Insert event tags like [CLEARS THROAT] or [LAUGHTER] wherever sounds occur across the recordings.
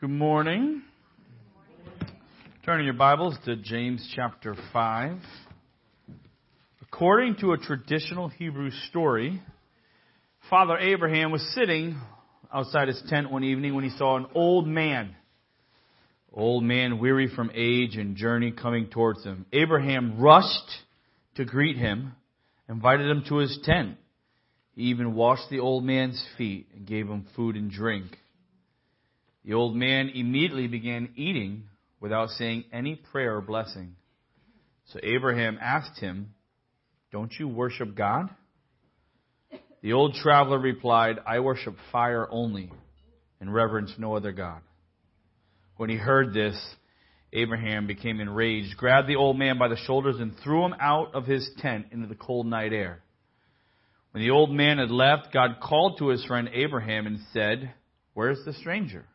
Good morning. Turning your Bibles to James chapter 5. According to a traditional Hebrew story, Father Abraham was sitting outside his tent one evening when he saw an old man. Old man weary from age and journey coming towards him. Abraham rushed to greet him, invited him to his tent. He even washed the old man's feet and gave him food and drink. The old man immediately began eating without saying any prayer or blessing. So Abraham asked him, Don't you worship God? The old traveler replied, I worship fire only and reverence no other God. When he heard this, Abraham became enraged, grabbed the old man by the shoulders, and threw him out of his tent into the cold night air. When the old man had left, God called to his friend Abraham and said, Where's the stranger?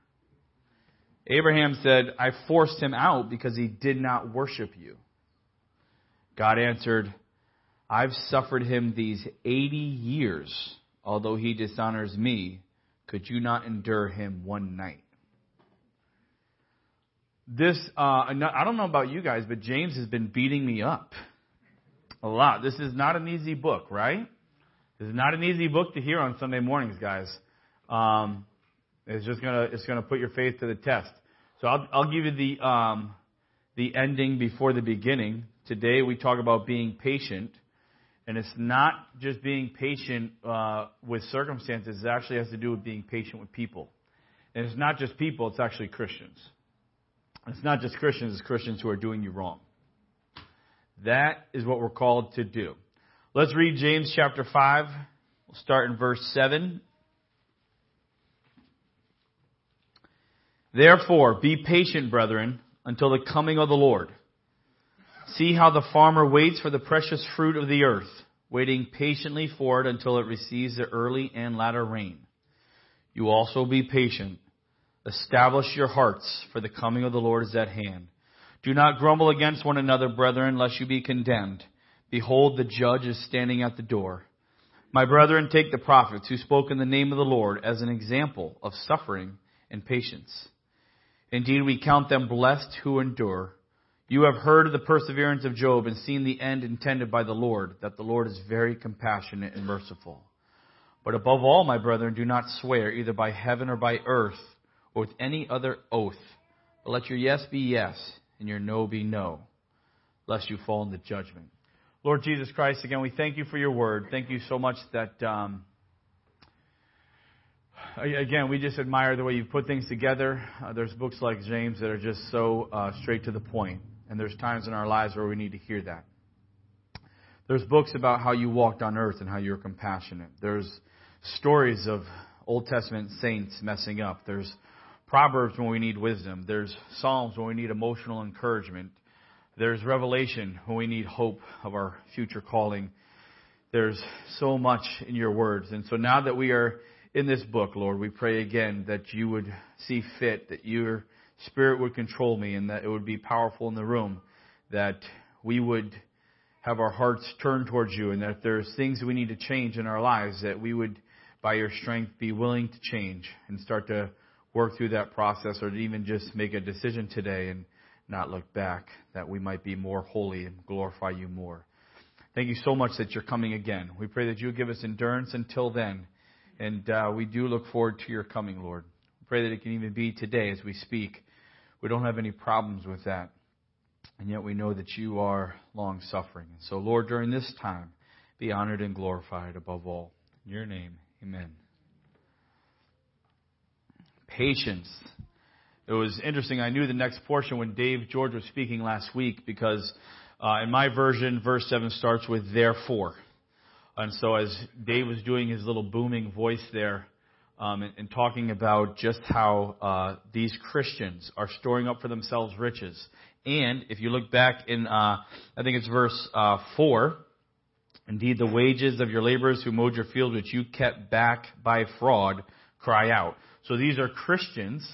Abraham said, I forced him out because he did not worship you. God answered, I've suffered him these 80 years, although he dishonors me. Could you not endure him one night? This, uh, I don't know about you guys, but James has been beating me up a lot. This is not an easy book, right? This is not an easy book to hear on Sunday mornings, guys. Um, it's just gonna it's gonna put your faith to the test. So I'll I'll give you the um, the ending before the beginning. Today we talk about being patient, and it's not just being patient uh, with circumstances. It actually has to do with being patient with people, and it's not just people. It's actually Christians. It's not just Christians. It's Christians who are doing you wrong. That is what we're called to do. Let's read James chapter 5. We'll start in verse 7. Therefore, be patient, brethren, until the coming of the Lord. See how the farmer waits for the precious fruit of the earth, waiting patiently for it until it receives the early and latter rain. You also be patient. Establish your hearts, for the coming of the Lord is at hand. Do not grumble against one another, brethren, lest you be condemned. Behold, the judge is standing at the door. My brethren, take the prophets who spoke in the name of the Lord as an example of suffering and patience. Indeed, we count them blessed who endure. You have heard of the perseverance of Job and seen the end intended by the Lord, that the Lord is very compassionate and merciful. But above all, my brethren, do not swear either by heaven or by earth or with any other oath, but let your yes be yes and your no be no, lest you fall into judgment. Lord Jesus Christ, again, we thank you for your word. Thank you so much that, um, again, we just admire the way you put things together. Uh, there's books like James that are just so uh, straight to the point, and there's times in our lives where we need to hear that. There's books about how you walked on earth and how you were compassionate. There's stories of Old Testament saints messing up. There's Proverbs when we need wisdom. There's Psalms when we need emotional encouragement. There's revelation when we need hope of our future calling. There's so much in your words. And so now that we are in this book, Lord, we pray again that you would see fit, that your spirit would control me, and that it would be powerful in the room, that we would have our hearts turned towards you, and that if there's things we need to change in our lives, that we would, by your strength, be willing to change and start to work through that process, or even just make a decision today and not look back, that we might be more holy and glorify you more. Thank you so much that you're coming again. We pray that you give us endurance until then. And uh, we do look forward to your coming, Lord. Pray that it can even be today as we speak. We don't have any problems with that. And yet we know that you are long suffering. And so, Lord, during this time, be honored and glorified above all. In your name, amen. Patience it was interesting. I knew the next portion when Dave George was speaking last week because uh, in my version, verse 7 starts with therefore. And so as Dave was doing his little booming voice there um, and, and, talking about just how uh, these Christians are storing up for themselves riches. And if you look back in, uh, I think it's verse uh, 4, indeed the wages of your laborers who mowed your field which you kept back by fraud cry out. So these are Christians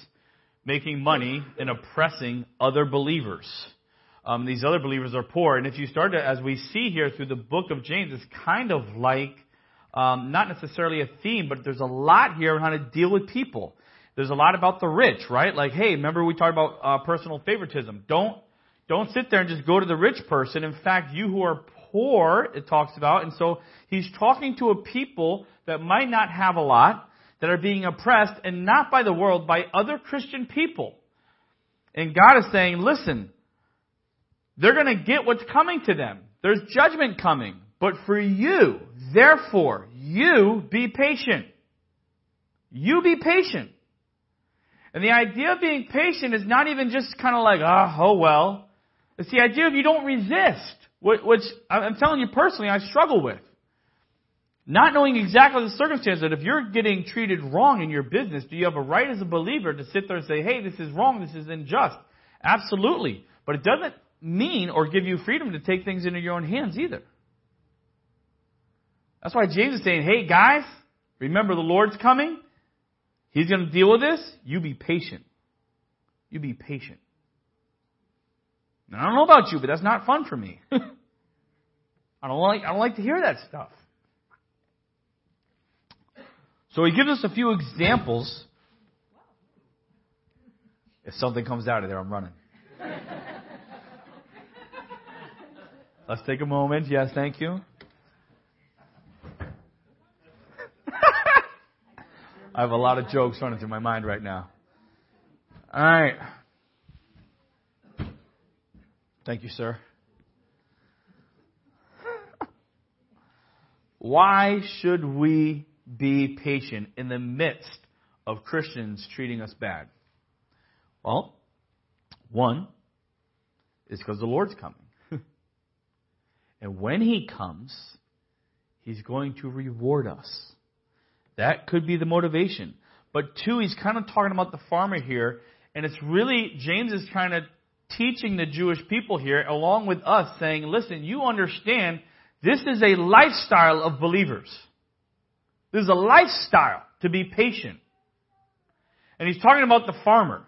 making money and oppressing other believers. Um, these other believers are poor. And if you start to, as we see here through the book of James, it's kind of like, um, not necessarily a theme, but there's a lot here on how to deal with people. There's a lot about the rich, right? Like, hey, remember we talked about uh, personal favoritism. Don't don't sit there and just go to the rich person. In fact, you who are poor, it talks about, and so he's talking to a people that might not have a lot, that are being oppressed, and not by the world, by other Christian people. And God is saying, listen, they're going to get what's coming to them. There's judgment coming. But for you, therefore, you be patient. You be patient. And the idea of being patient is not even just kind of like, oh, oh well. It's the idea of you don't resist, which I'm telling you personally, I struggle with. Not knowing exactly the circumstance that if you're getting treated wrong in your business, do you have a right as a believer to sit there and say, hey, this is wrong, this is unjust? Absolutely. But it doesn't mean or give you freedom to take things into your own hands either. That's why James is saying, hey guys, remember the Lord's coming. He's going to deal with this. You be patient. You be patient. I don't know about you, but that's not fun for me. [LAUGHS] I don't like, I don't like to hear that stuff. So he gives us a few examples. If something comes out of there, I'm running. Let's take a moment. Yes, thank you. [LAUGHS] I have a lot of jokes running through my mind right now. All right. Thank you, sir. Why should we be patient in the midst of Christians treating us bad? Well, one is because the Lord's coming. And when He comes, He's going to reward us. That could be the motivation. But two, he's kind of talking about the farmer here, and it's really, James is kind of teaching the Jewish people here, along with us, saying, listen, you understand this is a lifestyle of believers. This is a lifestyle to be patient. And he's talking about the farmer.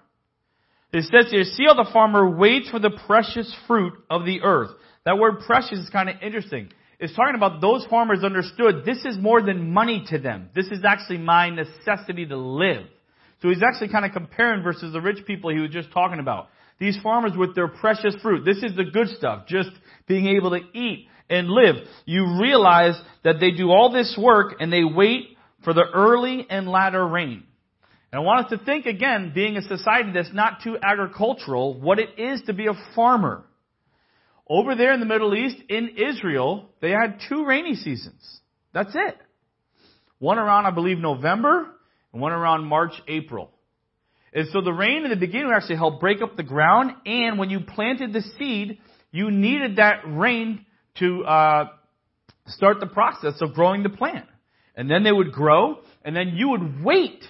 It says here, see how the farmer waits for the precious fruit of the earth. That word precious is kind of interesting. It's talking about those farmers understood this is more than money to them. This is actually my necessity to live. So he's actually kind of comparing versus the rich people he was just talking about. These farmers with their precious fruit. This is the good stuff. Just being able to eat and live. You realize that they do all this work and they wait for the early and latter rain. And I want us to think again, being a society that's not too agricultural, what it is to be a farmer. Over there in the Middle East, in Israel, they had two rainy seasons. That's it. One around, I believe, November, and one around March, April. And so the rain in the beginning would actually help break up the ground, and when you planted the seed, you needed that rain to uh, start the process of growing the plant. And then they would grow, and then you would wait.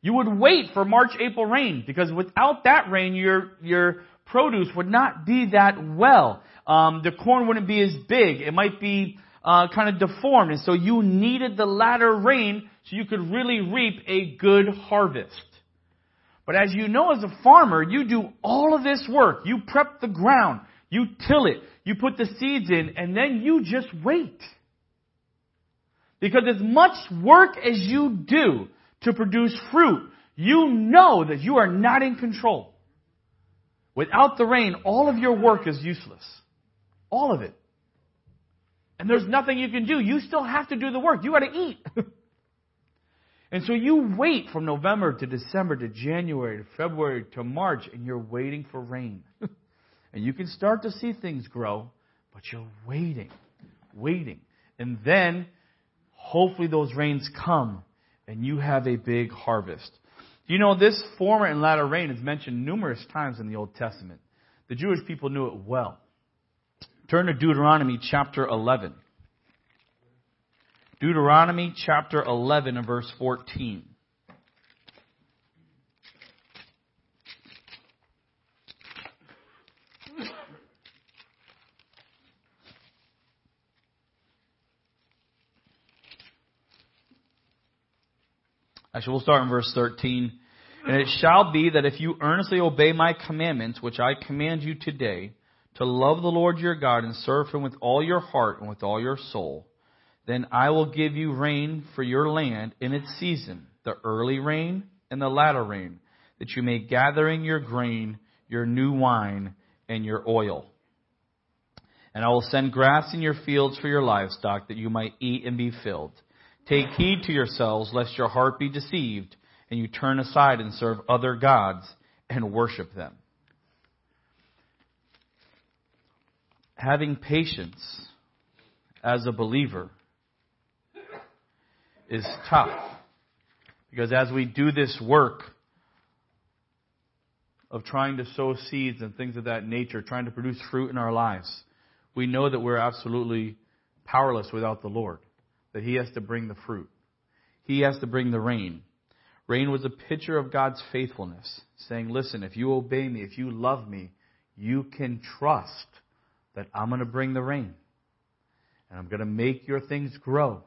You would wait for March, April rain, because without that rain, your, your produce would not be that well. Um, the corn wouldn't be as big. It might be uh, kind of deformed. And so you needed the latter rain so you could really reap a good harvest. But as you know as a farmer, you do all of this work. You prep the ground. You till it. You put the seeds in and then you just wait. Because as much work as you do to produce fruit, you know that you are not in control. Without the rain, all of your work is useless. All of it. And there's nothing you can do. You still have to do the work. You got to eat. [LAUGHS] and so you wait from November to December to January to February to March, and you're waiting for rain. [LAUGHS] and you can start to see things grow, but you're waiting, waiting. And then, hopefully, those rains come, and you have a big harvest. You know, this former and latter rain is mentioned numerous times in the Old Testament. The Jewish people knew it well. Turn to Deuteronomy chapter 11. Deuteronomy chapter 11 and verse 14. Actually, we'll start in verse 13. And it shall be that if you earnestly obey my commandments, which I command you today, to love the Lord your God and serve him with all your heart and with all your soul, then I will give you rain for your land in its season, the early rain and the latter rain, that you may gather in your grain, your new wine, and your oil. And I will send grass in your fields for your livestock, that you might eat and be filled. Take heed to yourselves, lest your heart be deceived, and you turn aside and serve other gods and worship them. Having patience as a believer is tough. Because as we do this work of trying to sow seeds and things of that nature, trying to produce fruit in our lives, we know that we're absolutely powerless without the Lord. That He has to bring the fruit. He has to bring the rain. Rain was a picture of God's faithfulness, saying, listen, if you obey me, if you love me, you can trust that I'm going to bring the rain. And I'm going to make your things grow.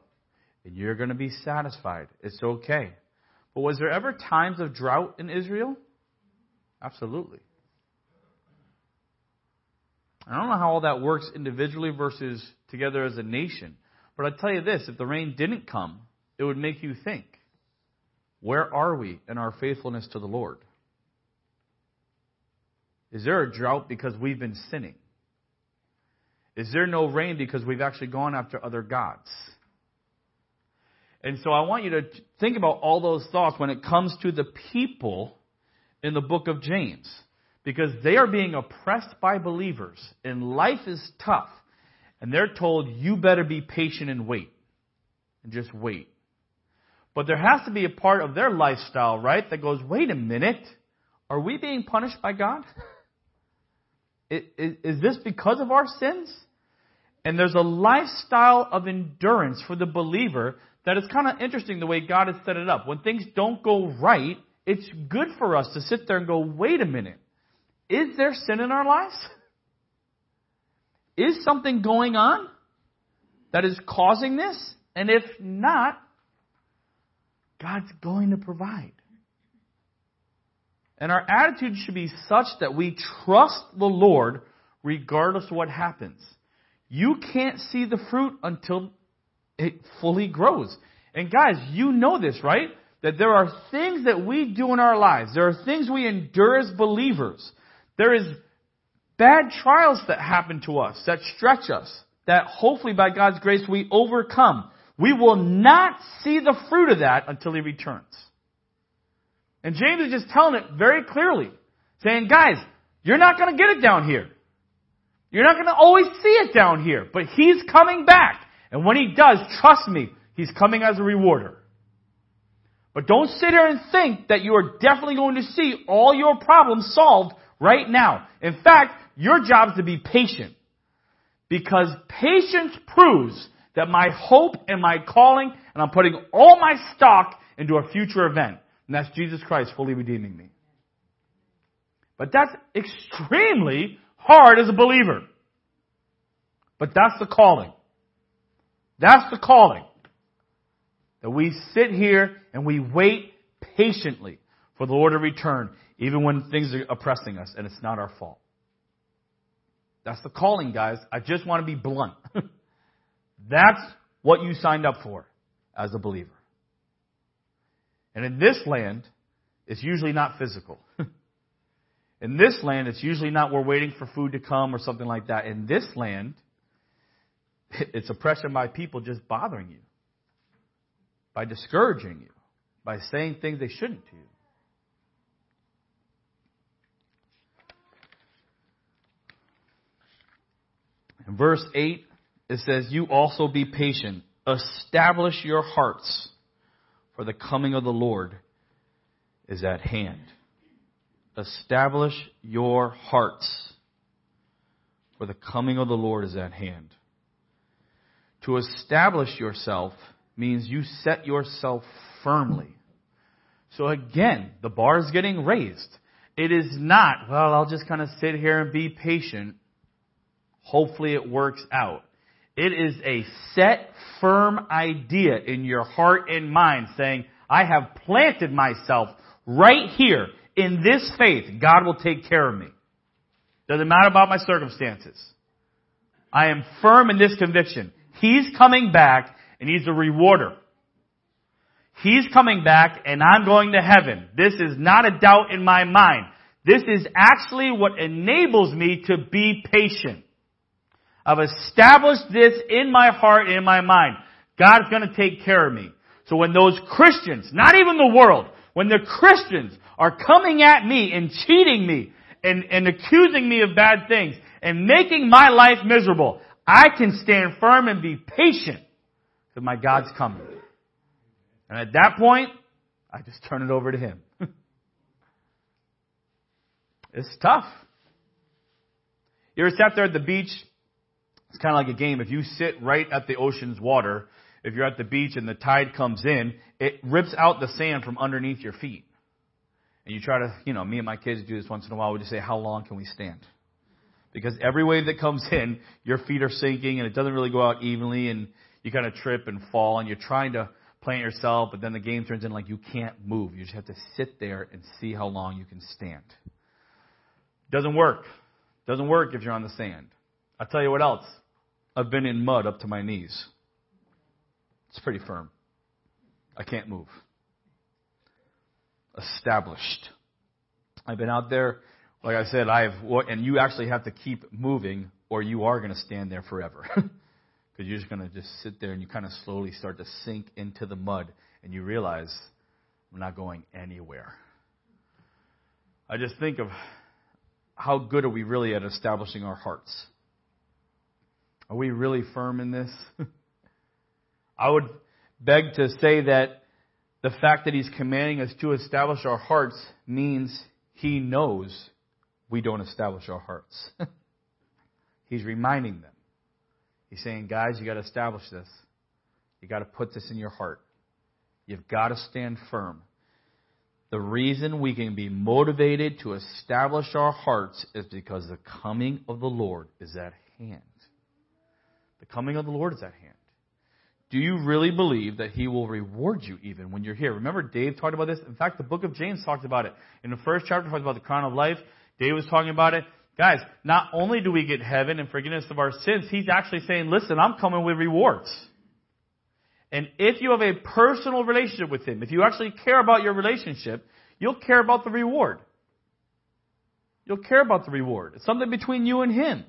And you're going to be satisfied. It's okay. But was there ever times of drought in Israel? Absolutely. I don't know how all that works individually versus together as a nation. But I tell you this if the rain didn't come, it would make you think where are we in our faithfulness to the Lord? Is there a drought because we've been sinning? Is there no rain because we've actually gone after other gods? And so I want you to think about all those thoughts when it comes to the people in the book of James. Because they are being oppressed by believers, and life is tough. And they're told, you better be patient and wait. And just wait. But there has to be a part of their lifestyle, right, that goes, wait a minute, are we being punished by God? Is this because of our sins? And there's a lifestyle of endurance for the believer that is kind of interesting the way God has set it up. When things don't go right, it's good for us to sit there and go, wait a minute. Is there sin in our lives? [LAUGHS] Is something going on that is causing this? And if not, God's going to provide. And our attitude should be such that we trust the Lord regardless of what happens. You can't see the fruit until it fully grows. And guys, you know this, right? That there are things that we do in our lives. There are things we endure as believers. There is bad trials that happen to us, that stretch us, that hopefully by God's grace we overcome. We will not see the fruit of that until He returns. And James is just telling it very clearly, saying, guys, you're not going to get it down here. You're not going to always see it down here, but He's coming back. And when He does, trust me, He's coming as a rewarder. But don't sit here and think that you are definitely going to see all your problems solved right now. In fact, your job is to be patient. Because patience proves that my hope and my calling, and I'm putting all my stock into a future event. And that's Jesus Christ fully redeeming me. But that's extremely hard as a believer. But that's the calling. That's the calling. That we sit here and we wait patiently for the Lord to return, even when things are oppressing us and it's not our fault. That's the calling, guys. I just want to be blunt. [LAUGHS] That's what you signed up for as a believer. And in this land, it's usually not physical. [LAUGHS] in this land, it's usually not we're waiting for food to come or something like that. In this land, [LAUGHS] it's oppression by people just bothering you, by discouraging you, by saying things they shouldn't to you. Verse 8, it says, You also be patient. Establish your hearts, for the coming of the Lord is at hand. Establish your hearts, for the coming of the Lord is at hand. To establish yourself means you set yourself firmly. So again, the bar is getting raised. It is not, well, I'll just kind of sit here and be patient. Hopefully it works out. It is a set, firm idea in your heart and mind saying, I have planted myself right here in this faith. God will take care of me. Doesn't matter about my circumstances. I am firm in this conviction. He's coming back and He's a rewarder. He's coming back and I'm going to heaven. This is not a doubt in my mind. This is actually what enables me to be patient. I've established this in my heart and in my mind. God's gonna take care of me. So when those Christians, not even the world, when the Christians are coming at me and cheating me and, and accusing me of bad things and making my life miserable, I can stand firm and be patient because my God's coming. And at that point, I just turn it over to Him. [LAUGHS] it's tough. You ever sat there at the beach? It's kind of like a game. If you sit right at the ocean's water, if you're at the beach and the tide comes in, it rips out the sand from underneath your feet. And you try to, you know, me and my kids do this once in a while. We just say, how long can we stand? Because every wave that comes in, your feet are sinking and it doesn't really go out evenly and you kind of trip and fall and you're trying to plant yourself, but then the game turns in like you can't move. You just have to sit there and see how long you can stand. Doesn't work. Doesn't work if you're on the sand. I'll tell you what else. I've been in mud up to my knees. It's pretty firm. I can't move. Established. I've been out there, like I said, I've, and you actually have to keep moving or you are going to stand there forever. [LAUGHS] Because you're just going to just sit there and you kind of slowly start to sink into the mud and you realize I'm not going anywhere. I just think of how good are we really at establishing our hearts? Are we really firm in this? [LAUGHS] I would beg to say that the fact that he's commanding us to establish our hearts means he knows we don't establish our hearts. [LAUGHS] he's reminding them. He's saying, guys, you got to establish this. You got to put this in your heart. You've got to stand firm. The reason we can be motivated to establish our hearts is because the coming of the Lord is at hand. The coming of the Lord is at hand. Do you really believe that He will reward you even when you're here? Remember, Dave talked about this. In fact, the book of James talked about it. In the first chapter, talked about the crown of life. Dave was talking about it. Guys, not only do we get heaven and forgiveness of our sins, he's actually saying, listen, I'm coming with rewards. And if you have a personal relationship with Him, if you actually care about your relationship, you'll care about the reward. You'll care about the reward. It's something between you and Him.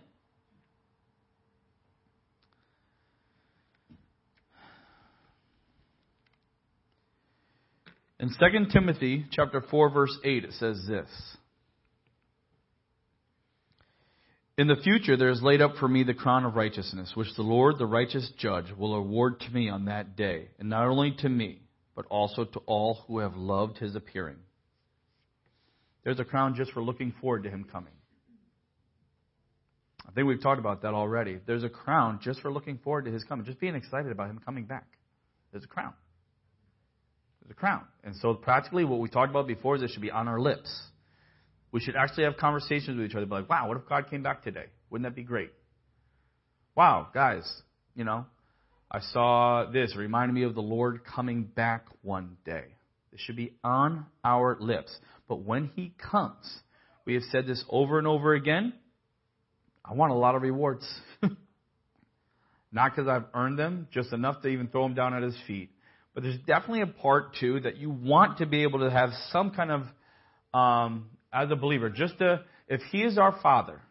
In 2 Timothy chapter 4 verse 8 it says this. In the future there is laid up for me the crown of righteousness, which the Lord, the righteous judge, will award to me on that day, and not only to me, but also to all who have loved his appearing. There's a crown just for looking forward to him coming. I think we've talked about that already. There's a crown just for looking forward to his coming, just being excited about him coming back. There's a crown. A crown. And so practically what we talked about before is it should be on our lips. We should actually have conversations with each other, be like, wow, what if God came back today? Wouldn't that be great? Wow, guys, you know, I saw this. It reminded me of the Lord coming back one day. It should be on our lips. But when He comes, we have said this over and over again. I want a lot of rewards. [LAUGHS] Not because I've earned them, just enough to even throw them down at His feet. But there's definitely a part too that you want to be able to have some kind of, um, as a believer, just to, if He is our Father,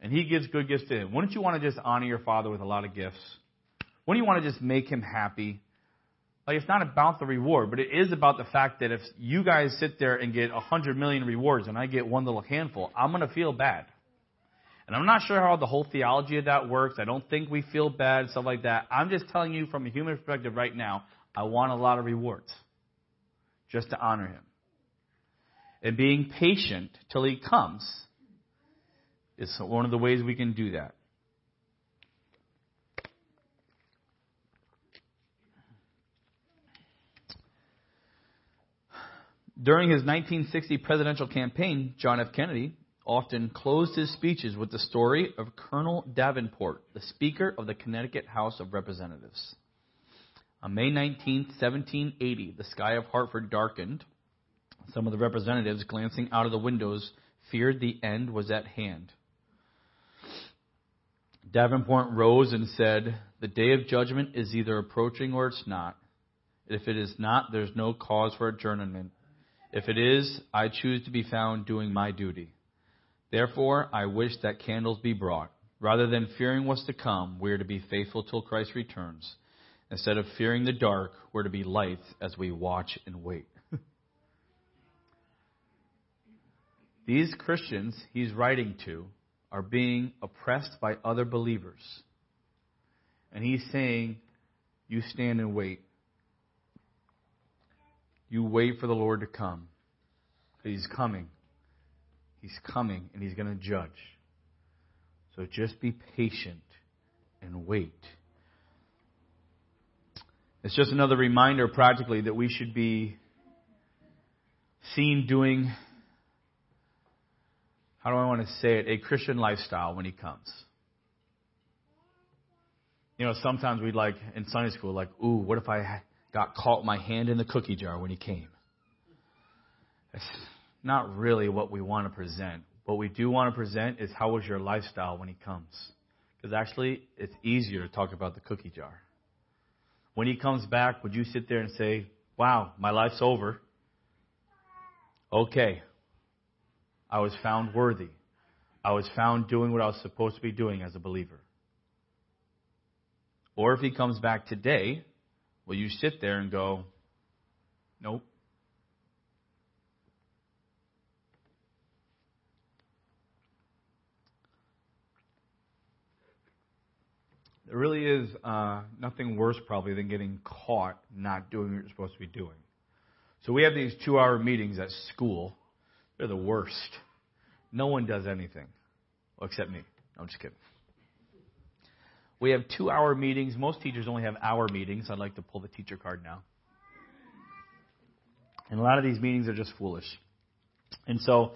and He gives good gifts to Him, wouldn't you want to just honor your Father with a lot of gifts? Wouldn't you want to just make Him happy? Like it's not about the reward, but it is about the fact that if you guys sit there and get a hundred million rewards and I get one little handful, I'm gonna feel bad. And I'm not sure how the whole theology of that works. I don't think we feel bad, stuff like that. I'm just telling you from a human perspective right now, I want a lot of rewards just to honor him. And being patient till he comes is one of the ways we can do that. During his 1960 presidential campaign, John F. Kennedy often closed his speeches with the story of Colonel Davenport, the Speaker of the Connecticut House of Representatives. On May 19, 1780, the sky of Hartford darkened. Some of the representatives, glancing out of the windows, feared the end was at hand. Davenport rose and said, The day of judgment is either approaching or it's not. If it is not, there's no cause for adjournment. If it is, I choose to be found doing my duty. Therefore, I wish that candles be brought. Rather than fearing what's to come, we are to be faithful till Christ returns. Instead of fearing the dark, we're to be light as we watch and wait. [LAUGHS] These Christians he's writing to are being oppressed by other believers. And he's saying, You stand and wait. You wait for the Lord to come. He's coming. He's coming and he's going to judge. So just be patient and wait. It's just another reminder, practically, that we should be seen doing, how do I want to say it, a Christian lifestyle when he comes. You know, sometimes we'd like, in Sunday school, like, ooh, what if I got caught my hand in the cookie jar when he came? It's not really what we want to present. What we do want to present is how was your lifestyle when he comes? Because actually, it's easier to talk about the cookie jar. When he comes back, would you sit there and say, wow, my life's over? Okay. I was found worthy. I was found doing what I was supposed to be doing as a believer. Or if he comes back today, will you sit there and go, nope, There really is uh, nothing worse, probably, than getting caught not doing what you're supposed to be doing. So we have these two hour meetings at school. They're the worst. No one does anything. Except me. I'm just kidding. We have two hour meetings. Most teachers only have hour meetings. I'd like to pull the teacher card now. And a lot of these meetings are just foolish. And so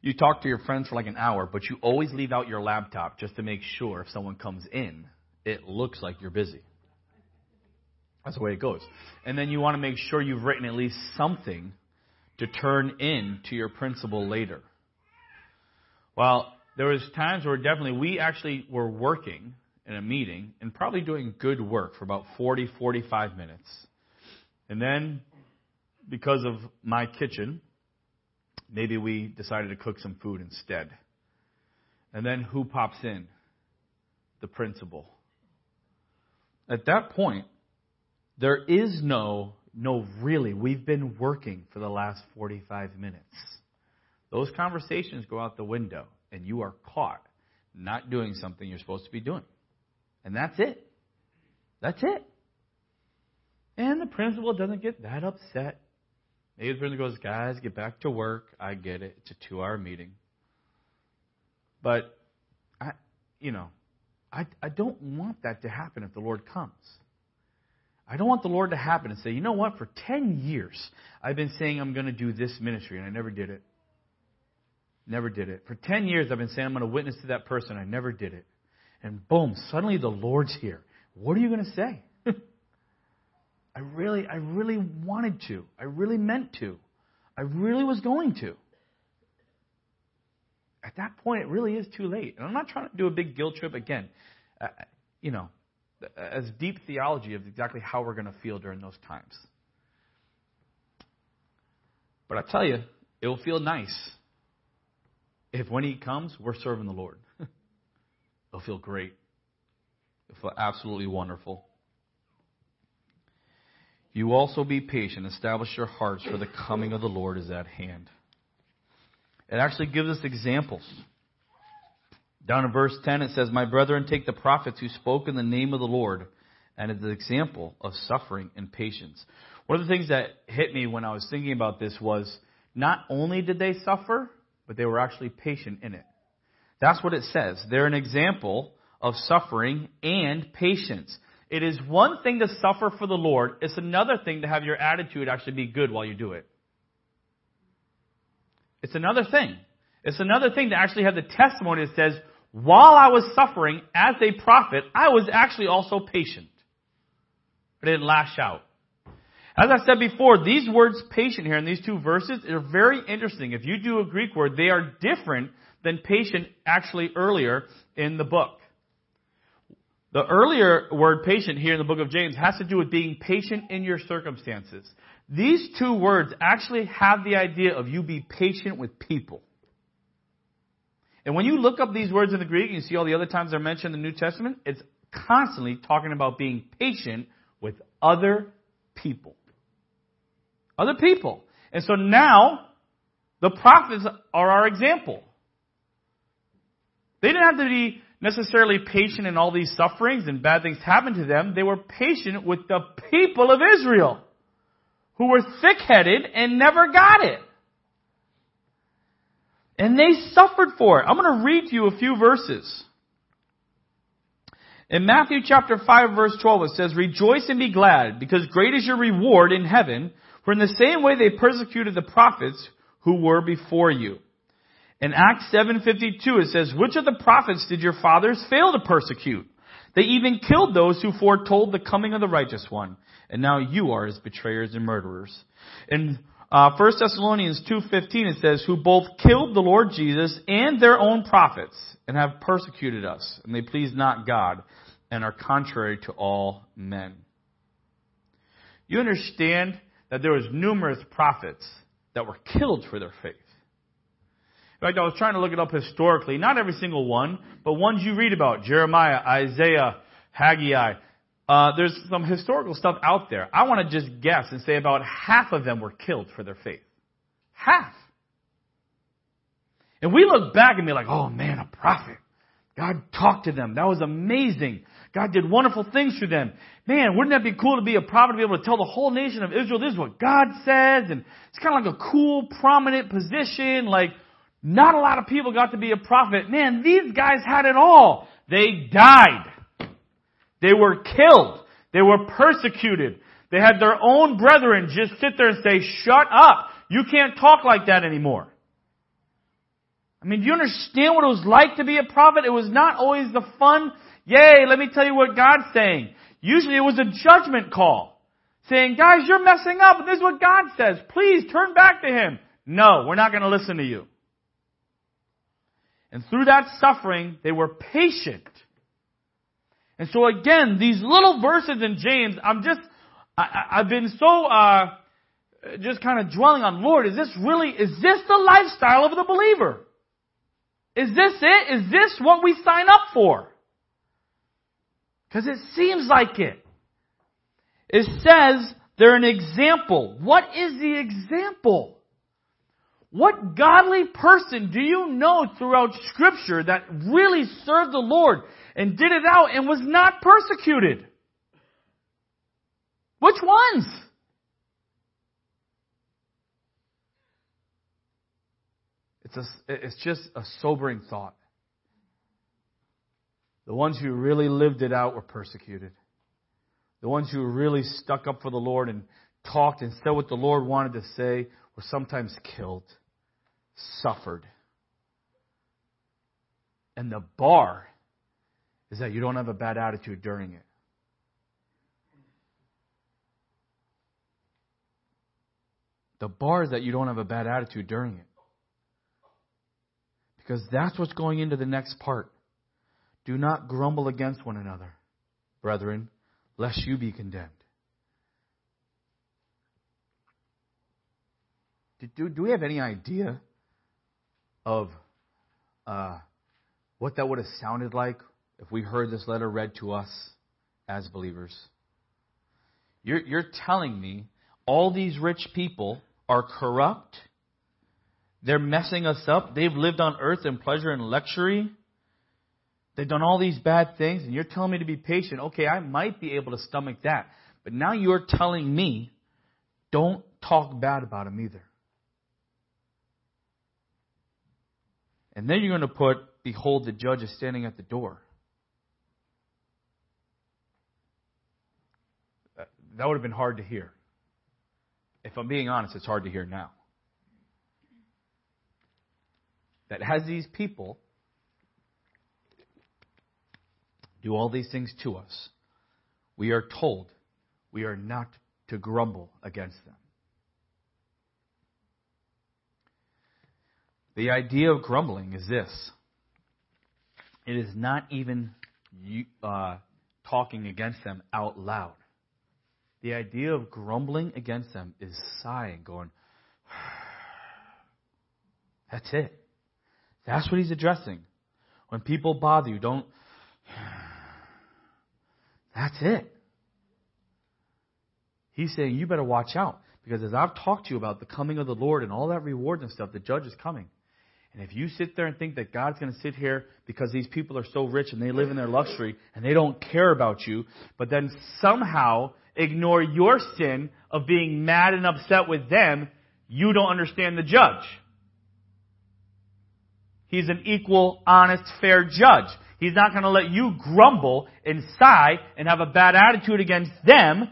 you talk to your friends for like an hour, but you always leave out your laptop just to make sure if someone comes in it looks like you're busy. That's the way it goes. And then you want to make sure you've written at least something to turn in to your principal later. Well, there was times where definitely we actually were working in a meeting and probably doing good work for about 40, 45 minutes. And then because of my kitchen, maybe we decided to cook some food instead. And then who pops in? The principal. At that point, there is no, no, really, we've been working for the last 45 minutes. Those conversations go out the window, and you are caught not doing something you're supposed to be doing. And that's it. That's it. And the principal doesn't get that upset. Maybe the principal goes, guys, get back to work. I get it. It's a two hour meeting. But, I, you know, I, I don't want that to happen if the Lord comes. I don't want the Lord to happen and say, you know what, for 10 years I've been saying I'm going to do this ministry and I never did it. Never did it. For 10 years I've been saying I'm going to witness to that person. I never did it. And boom, suddenly the Lord's here. What are you going to say? [LAUGHS] I really, I really wanted to. I really meant to. I really was going to at that point, it really is too late. And I'm not trying to do a big guilt trip again. Uh, you know, as deep theology of exactly how we're going to feel during those times. But I tell you, it will feel nice if when He comes, we're serving the Lord. [LAUGHS] It'll feel great. It'll feel absolutely wonderful. You also be patient, establish your hearts, for the coming of the Lord is at hand. It actually gives us examples. Down in verse 10, it says, My brethren, take the prophets who spoke in the name of the Lord and as an example of suffering and patience. One of the things that hit me when I was thinking about this was not only did they suffer, but they were actually patient in it. That's what it says. They're an example of suffering and patience. It is one thing to suffer for the Lord, it's another thing to have your attitude actually be good while you do it. It's another thing. It's another thing to actually have the testimony that says, while I was suffering as a prophet, I was actually also patient. I didn't lash out. As I said before, these words patient here in these two verses are very interesting. If you do a Greek word, they are different than patient actually earlier in the book. The earlier word patient here in the book of James has to do with being patient in your circumstances. These two words actually have the idea of you be patient with people. And when you look up these words in the Greek you see all the other times they're mentioned in the New Testament, it's constantly talking about being patient with other people. Other people. And so now, the prophets are our example. They didn't have to be necessarily patient in all these sufferings and bad things happened to them. They were patient with the people of Israel who were thick-headed and never got it. And they suffered for it. I'm going to read to you a few verses. In Matthew chapter 5 verse 12 it says, Rejoice and be glad, because great is your reward in heaven, for in the same way they persecuted the prophets who were before you. In Acts 7:52 it says, "Which of the prophets did your fathers fail to persecute? They even killed those who foretold the coming of the righteous one, and now you are his betrayers and murderers." In uh, 1 Thessalonians 2:15 it says, "Who both killed the Lord Jesus and their own prophets, and have persecuted us, and they please not God, and are contrary to all men." You understand that there was numerous prophets that were killed for their faith. In fact, I was trying to look it up historically. Not every single one, but ones you read about. Jeremiah, Isaiah, Haggai. Uh, there's some historical stuff out there. I want to just guess and say about half of them were killed for their faith. Half. And we look back and be like, oh man, a prophet. God talked to them. That was amazing. God did wonderful things through them. Man, wouldn't that be cool to be a prophet to be able to tell the whole nation of Israel this is what God says? And it's kind of like a cool, prominent position. Like, not a lot of people got to be a prophet. Man, these guys had it all. They died. They were killed. They were persecuted. They had their own brethren just sit there and say, shut up. You can't talk like that anymore. I mean, do you understand what it was like to be a prophet? It was not always the fun, yay, let me tell you what God's saying. Usually it was a judgment call. Saying, guys, you're messing up, and this is what God says. Please turn back to Him. No, we're not going to listen to you. And through that suffering, they were patient. And so again, these little verses in James, I'm just, I, have been so, uh, just kind of dwelling on, Lord, is this really, is this the lifestyle of the believer? Is this it? Is this what we sign up for? Because it seems like it. It says they're an example. What is the example? What godly person do you know throughout scripture that really served the Lord and did it out and was not persecuted? Which ones? It's, a, it's just a sobering thought. The ones who really lived it out were persecuted. The ones who really stuck up for the Lord and talked and said what the Lord wanted to say were sometimes killed suffered. And the bar is that you don't have a bad attitude during it. The bar is that you don't have a bad attitude during it. Because that's what's going into the next part. Do not grumble against one another, brethren, lest you be condemned. Do, do we have any idea of uh, what that would have sounded like if we heard this letter read to us as believers. You're, you're telling me all these rich people are corrupt. They're messing us up. They've lived on earth in pleasure and luxury. They've done all these bad things, and you're telling me to be patient. Okay, I might be able to stomach that. But now you're telling me don't talk bad about them either. And then you're going to put, Behold, the judge is standing at the door. That would have been hard to hear. If I'm being honest, it's hard to hear now. That has these people do all these things to us, we are told we are not to grumble against them. The idea of grumbling is this it is not even uh, talking against them out loud. The idea of grumbling against them is sighing, going, [SIGHS] That's it. That's what he's addressing. When people bother you, don't. [SIGHS] That's it. He's saying you better watch out. Because as I've talked to you about the coming of the Lord and all that reward and stuff, the judge is coming. And if you sit there and think that God's going to sit here because these people are so rich and they live in their luxury and they don't care about you, but then somehow ignore your sin of being mad and upset with them, you don't understand the judge. He's an equal, honest, fair judge. He's not going to let you grumble and sigh and have a bad attitude against them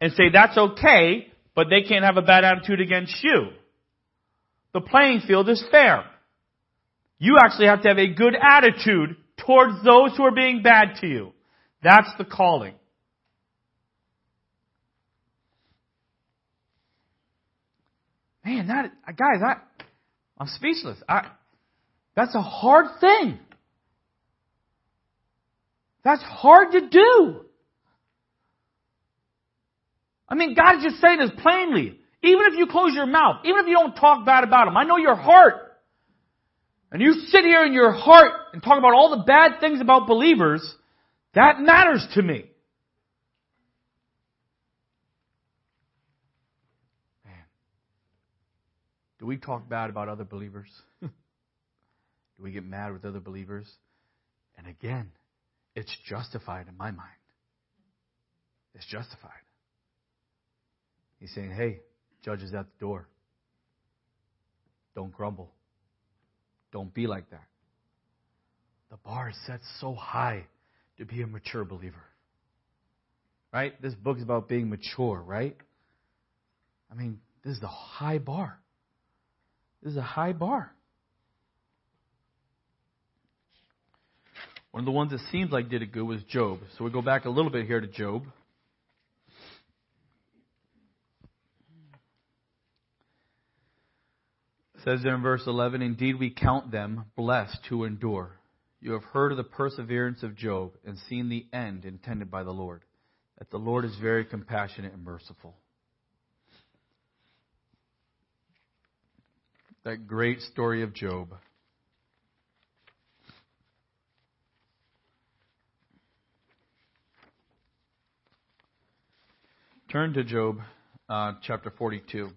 and say that's okay, but they can't have a bad attitude against you. The playing field is fair. You actually have to have a good attitude towards those who are being bad to you. That's the calling. Man, that uh, guys, I I'm speechless. I that's a hard thing. That's hard to do. I mean, God is just saying this plainly. Even if you close your mouth, even if you don't talk bad about them, I know your heart. And you sit here in your heart and talk about all the bad things about believers, that matters to me. Man. Do we talk bad about other believers? [LAUGHS] Do we get mad with other believers? And again, it's justified in my mind. It's justified. He's saying, hey, Judge is at the door. Don't grumble. Don't be like that. The bar is set so high to be a mature believer. Right? This book is about being mature, right? I mean, this is a high bar. This is a high bar. One of the ones that seems like did it good was Job. So we go back a little bit here to Job. says there in verse 11, Indeed, we count them blessed who endure. You have heard of the perseverance of Job and seen the end intended by the Lord, that the Lord is very compassionate and merciful. That great story of Job. Turn to Job uh, chapter 42.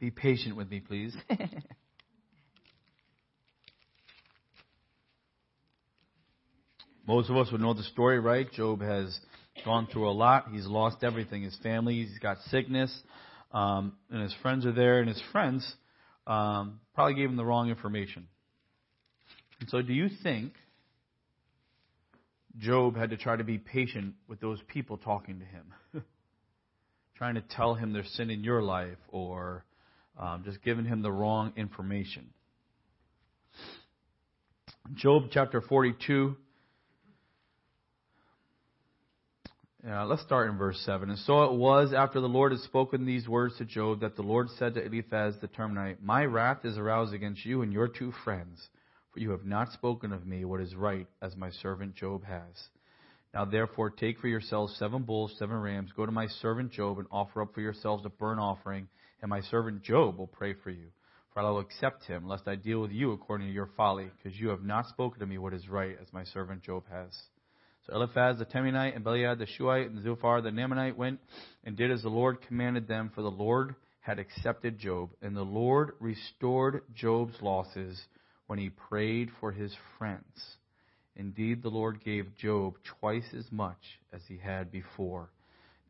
Be patient with me, please. [LAUGHS] Most of us would know the story, right? Job has gone through a lot. He's lost everything his family, he's got sickness, um, and his friends are there, and his friends um, probably gave him the wrong information. And so, do you think Job had to try to be patient with those people talking to him? [LAUGHS] trying to tell him there's sin in your life or um, just giving him the wrong information. Job chapter 42. Uh, let's start in verse 7. And so it was after the Lord had spoken these words to Job that the Lord said to Eliphaz the Temanite, My wrath is aroused against you and your two friends, for you have not spoken of me what is right, as my servant Job has. Now therefore take for yourselves seven bulls, seven rams, go to my servant Job and offer up for yourselves a burnt offering and my servant Job will pray for you. For I will accept him, lest I deal with you according to your folly, because you have not spoken to me what is right, as my servant Job has. So Eliphaz the Temanite, and Bildad the Shuhite, and Zophar the Naamathite went and did as the Lord commanded them, for the Lord had accepted Job. And the Lord restored Job's losses when he prayed for his friends. Indeed, the Lord gave Job twice as much as he had before.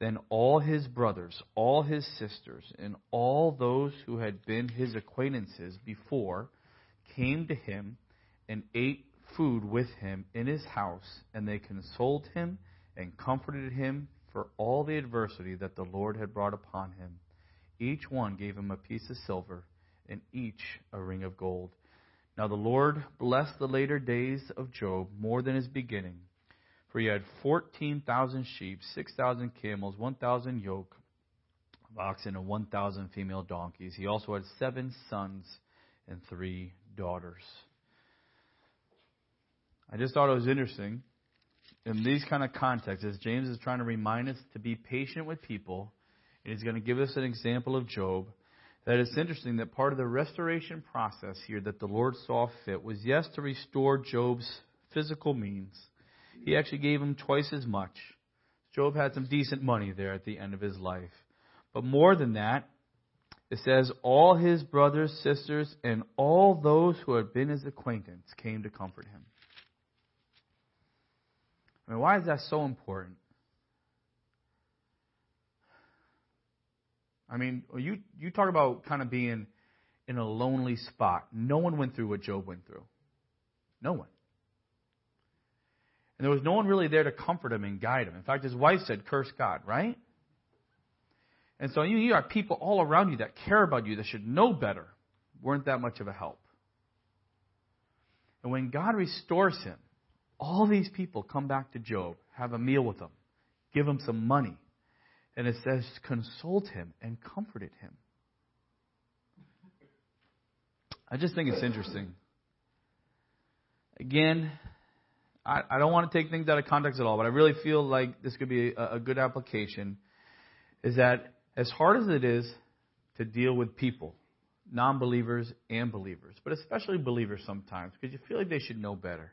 Then all his brothers, all his sisters, and all those who had been his acquaintances before came to him and ate food with him in his house, and they consoled him and comforted him for all the adversity that the Lord had brought upon him. Each one gave him a piece of silver, and each a ring of gold. Now the Lord blessed the later days of Job more than his beginning, for he had fourteen thousand sheep, six thousand camels, one thousand yoke of oxen, and one thousand female donkeys. He also had seven sons and three daughters. I just thought it was interesting in these kind of contexts, as James is trying to remind us to be patient with people, and he's going to give us an example of Job, that it's interesting that part of the restoration process here that the Lord saw fit was, yes, to restore Job's physical means. He actually gave him twice as much. Job had some decent money there at the end of his life. But more than that, it says, all his brothers, sisters, and all those who had been his acquaintance came to comfort him. I mean, why is that so important? I mean, you you talk about kind of being in a lonely spot. No one went through what Job went through. No one. And there was no one really there to comfort him and guide him. In fact, his wife said, "Curse God," right? And so you, you have people all around you that care about you, that should know better, weren't that much of a help. And when God restores him, all these people come back to Job, have a meal with him, give him some money, and it says, consoled him and comforted him. I just think it's interesting. Again, I, I don't want to take things out of context at all, but I really feel like this could be a, a good application. Is that as hard as it is to deal with people, non believers and believers, but especially believers sometimes, because you feel like they should know better.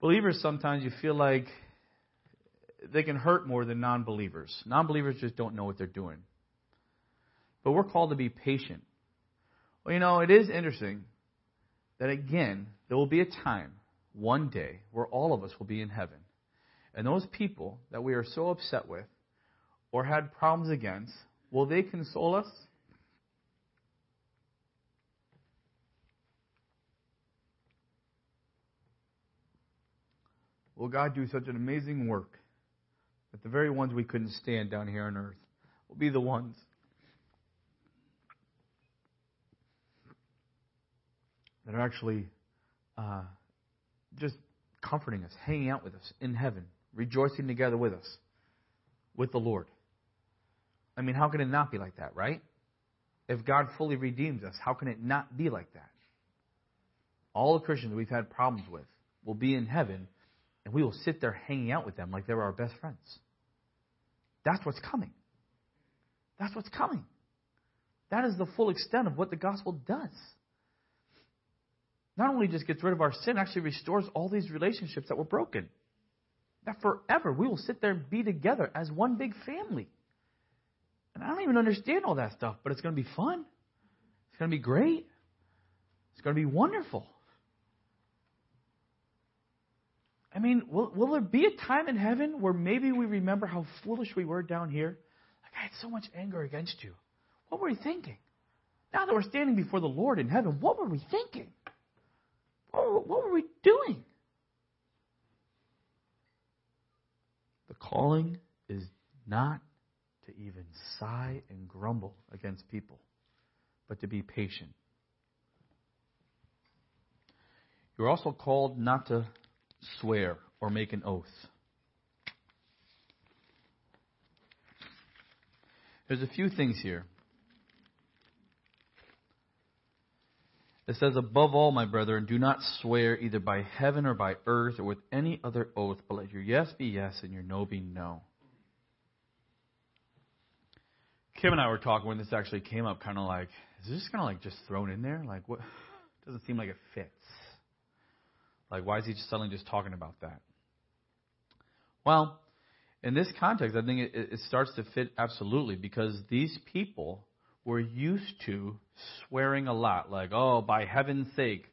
Believers sometimes you feel like they can hurt more than non believers. Non believers just don't know what they're doing. But we're called to be patient. Well, you know, it is interesting that again, there will be a time, one day, where all of us will be in heaven. And those people that we are so upset with or had problems against, will they console us? Will God do such an amazing work that the very ones we couldn't stand down here on earth will be the ones that are actually uh, just comforting us, hanging out with us in heaven, rejoicing together with us, with the Lord. I mean, how can it not be like that, right? If God fully redeems us, how can it not be like that? All the Christians we've had problems with will be in heaven and we will sit there hanging out with them like they're our best friends. That's what's coming. That's what's coming. That is the full extent of what the gospel does. Not only just gets rid of our sin, actually restores all these relationships that were broken. That forever we will sit there and be together as one big family. And I don't even understand all that stuff, but it's going to be fun. It's going to be great. It's going to be wonderful. I mean, will, will there be a time in heaven where maybe we remember how foolish we were down here? Like, I had so much anger against you. What were we thinking? Now that we're standing before the Lord in heaven, what were we thinking? What what were we doing? The calling is not to even sigh and grumble against people, but to be patient. You're also called not to swear or make an oath. There's a few things here. It says, Above all, my brethren, do not swear either by heaven or by earth or with any other oath, but let your yes be yes and your no be no. Kim and I were talking when this actually came up, kind of like, is this kind of like just thrown in there? Like, what? [LAUGHS] Doesn't seem like it fits. Like, why is he just suddenly just talking about that? Well, in this context, I think it, it starts to fit absolutely because these people were used to swearing a lot, like, oh, by heaven's sake,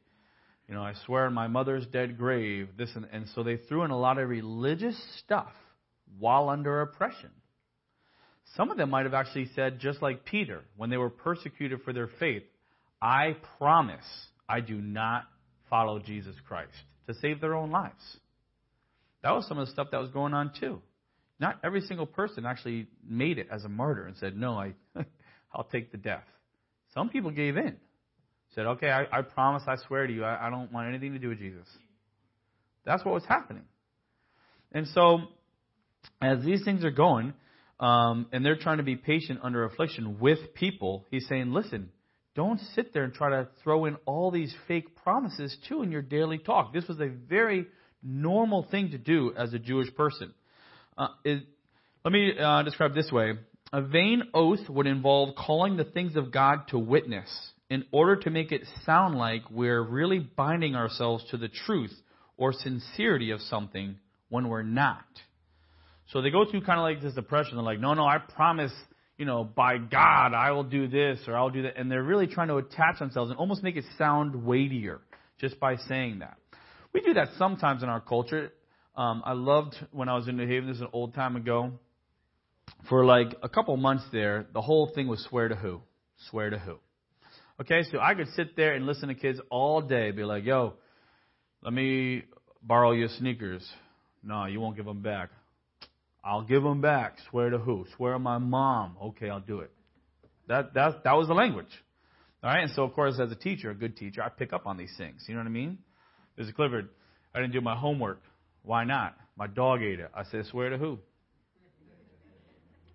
you know, I swear on my mother's dead grave, this and, and so they threw in a lot of religious stuff while under oppression. Some of them might have actually said, just like Peter, when they were persecuted for their faith, I promise I do not follow Jesus Christ to save their own lives. That was some of the stuff that was going on too. Not every single person actually made it as a martyr and said, No, I, [LAUGHS] I'll take the death. Some people gave in. Said, Okay, I, I promise, I swear to you, I, I don't want anything to do with Jesus. That's what was happening. And so, as these things are going, um, and they're trying to be patient under affliction with people, he's saying, listen, don't sit there and try to throw in all these fake promises too in your daily talk. This was a very normal thing to do as a Jewish person. Uh, it, let me uh, describe this way. A vain oath would involve calling the things of God to witness in order to make it sound like we're really binding ourselves to the truth or sincerity of something when we're not. So they go through kind of like this depression. They're like, no, no, I promise, you know, by God, I will do this or I'll do that. And they're really trying to attach themselves and almost make it sound weightier just by saying that. We do that sometimes in our culture. Um, I loved when I was in New Haven, this is an old time ago. For like a couple months there, the whole thing was swear to who? Swear to who? Okay, so I could sit there and listen to kids all day, be like, yo, let me borrow your sneakers. No, you won't give them back. I'll give them back. Swear to who? Swear on my mom. Okay, I'll do it. That that that was the language. All right, and so of course, as a teacher, a good teacher, I pick up on these things. You know what I mean? Mr. Clifford, I didn't do my homework. Why not? My dog ate it. I said, swear to who?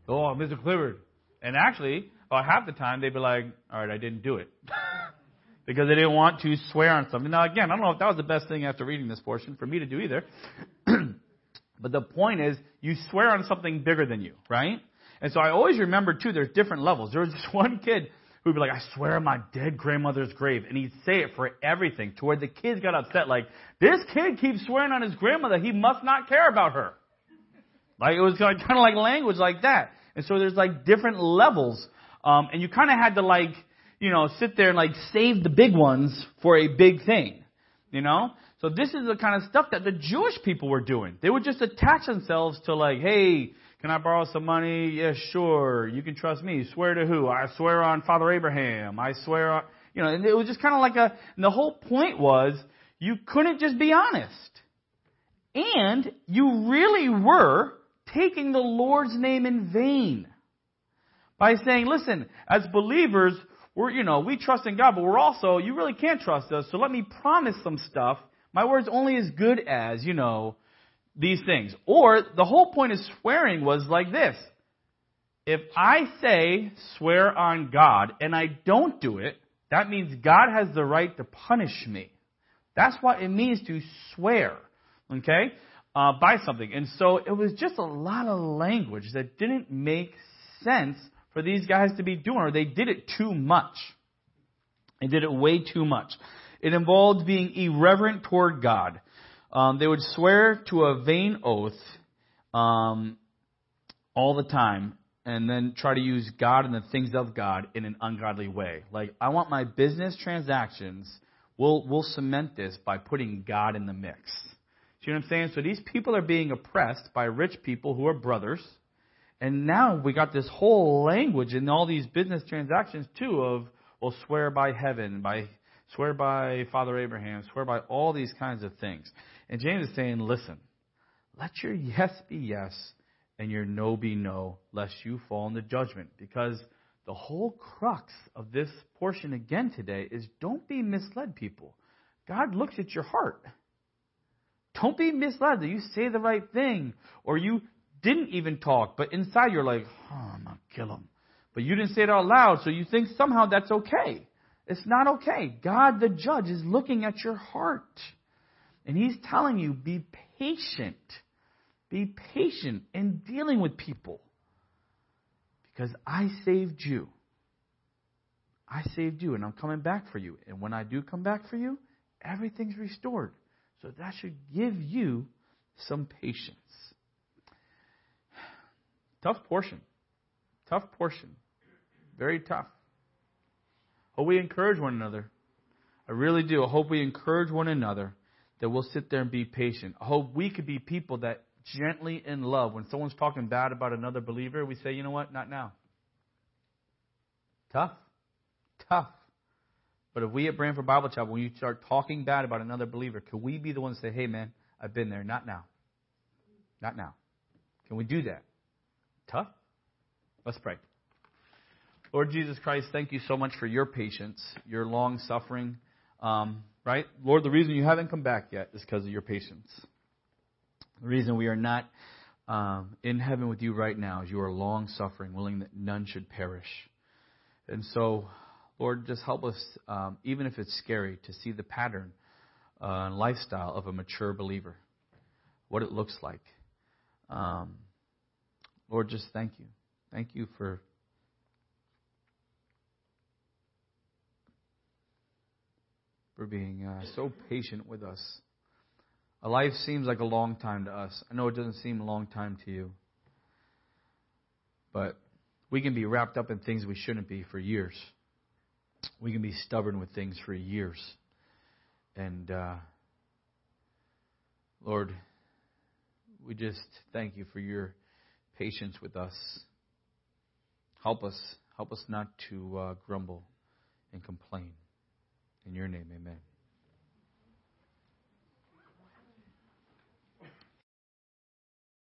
Oh, Mr. Clifford. And actually, about half the time, they'd be like, all right, I didn't do it. [LAUGHS] because they didn't want to swear on something. Now, again, I don't know if that was the best thing after reading this portion for me to do either. [CLEARS THROAT] but the point is, you swear on something bigger than you, right? And so I always remember, too, there's different levels. There was this [LAUGHS] one kid who'd be like, I swear on my dead grandmother's grave. And he'd say it for everything to where the kids got upset. Like, this kid keeps swearing on his grandmother. He must not care about her. Like, it was [LAUGHS] kind of like language like that. And so there's like different levels. Um, and you kind of had to like, you know, sit there and like save the big ones for a big thing. You know? So this is the kind of stuff that the Jewish people were doing. They would just attach themselves to like, hey, can I borrow some money? Yeah, sure. You can trust me. Swear to who? I swear on Father Abraham. I swear on, you know, and it was just kind of like a, and the whole point was you couldn't just be honest. And you really were taking the Lord's name in vain. By saying, listen, as believers, we're, you know, we trust in God, but we're also, you really can't trust us, so let me promise some stuff. My word's only as good as, you know, these things. Or the whole point of swearing was like this. If I say swear on God and I don't do it, that means God has the right to punish me. That's what it means to swear. Okay? Uh, by something. And so it was just a lot of language that didn't make sense for these guys to be doing, or they did it too much. They did it way too much. It involved being irreverent toward God. Um, they would swear to a vain oath um, all the time and then try to use God and the things of God in an ungodly way. Like, I want my business transactions, we'll, we'll cement this by putting God in the mix. You know what I'm saying? So these people are being oppressed by rich people who are brothers. And now we got this whole language in all these business transactions too of, well, swear by heaven, by swear by Father Abraham, swear by all these kinds of things. And James is saying, listen, let your yes be yes and your no be no, lest you fall into judgment. Because the whole crux of this portion again today is don't be misled, people. God looks at your heart. Don't be misled that you say the right thing or you didn't even talk, but inside you're like, oh, I'm going to kill him. But you didn't say it out loud, so you think somehow that's okay. It's not okay. God, the judge, is looking at your heart. And He's telling you, be patient. Be patient in dealing with people. Because I saved you. I saved you, and I'm coming back for you. And when I do come back for you, everything's restored. So that should give you some patience. Tough portion. Tough portion. Very tough. Hope we encourage one another. I really do. I hope we encourage one another that we'll sit there and be patient. I hope we could be people that gently in love. When someone's talking bad about another believer, we say, you know what? Not now. Tough. Tough. But if we at Branford Bible Chapel, when you start talking bad about another believer, can we be the ones to say, hey, man, I've been there. Not now. Not now. Can we do that? Tough? Let's pray. Lord Jesus Christ, thank you so much for your patience, your long suffering. Um, right? Lord, the reason you haven't come back yet is because of your patience. The reason we are not um, in heaven with you right now is you are long suffering, willing that none should perish. And so, Lord, just help us, um, even if it's scary, to see the pattern uh, and lifestyle of a mature believer, what it looks like. Um, Lord, just thank you. Thank you for. For being uh, so patient with us. A life seems like a long time to us. I know it doesn't seem a long time to you. But we can be wrapped up in things we shouldn't be for years. We can be stubborn with things for years. And, uh, Lord, we just thank you for your patience with us. Help us, help us not to uh, grumble and complain. In your name, amen.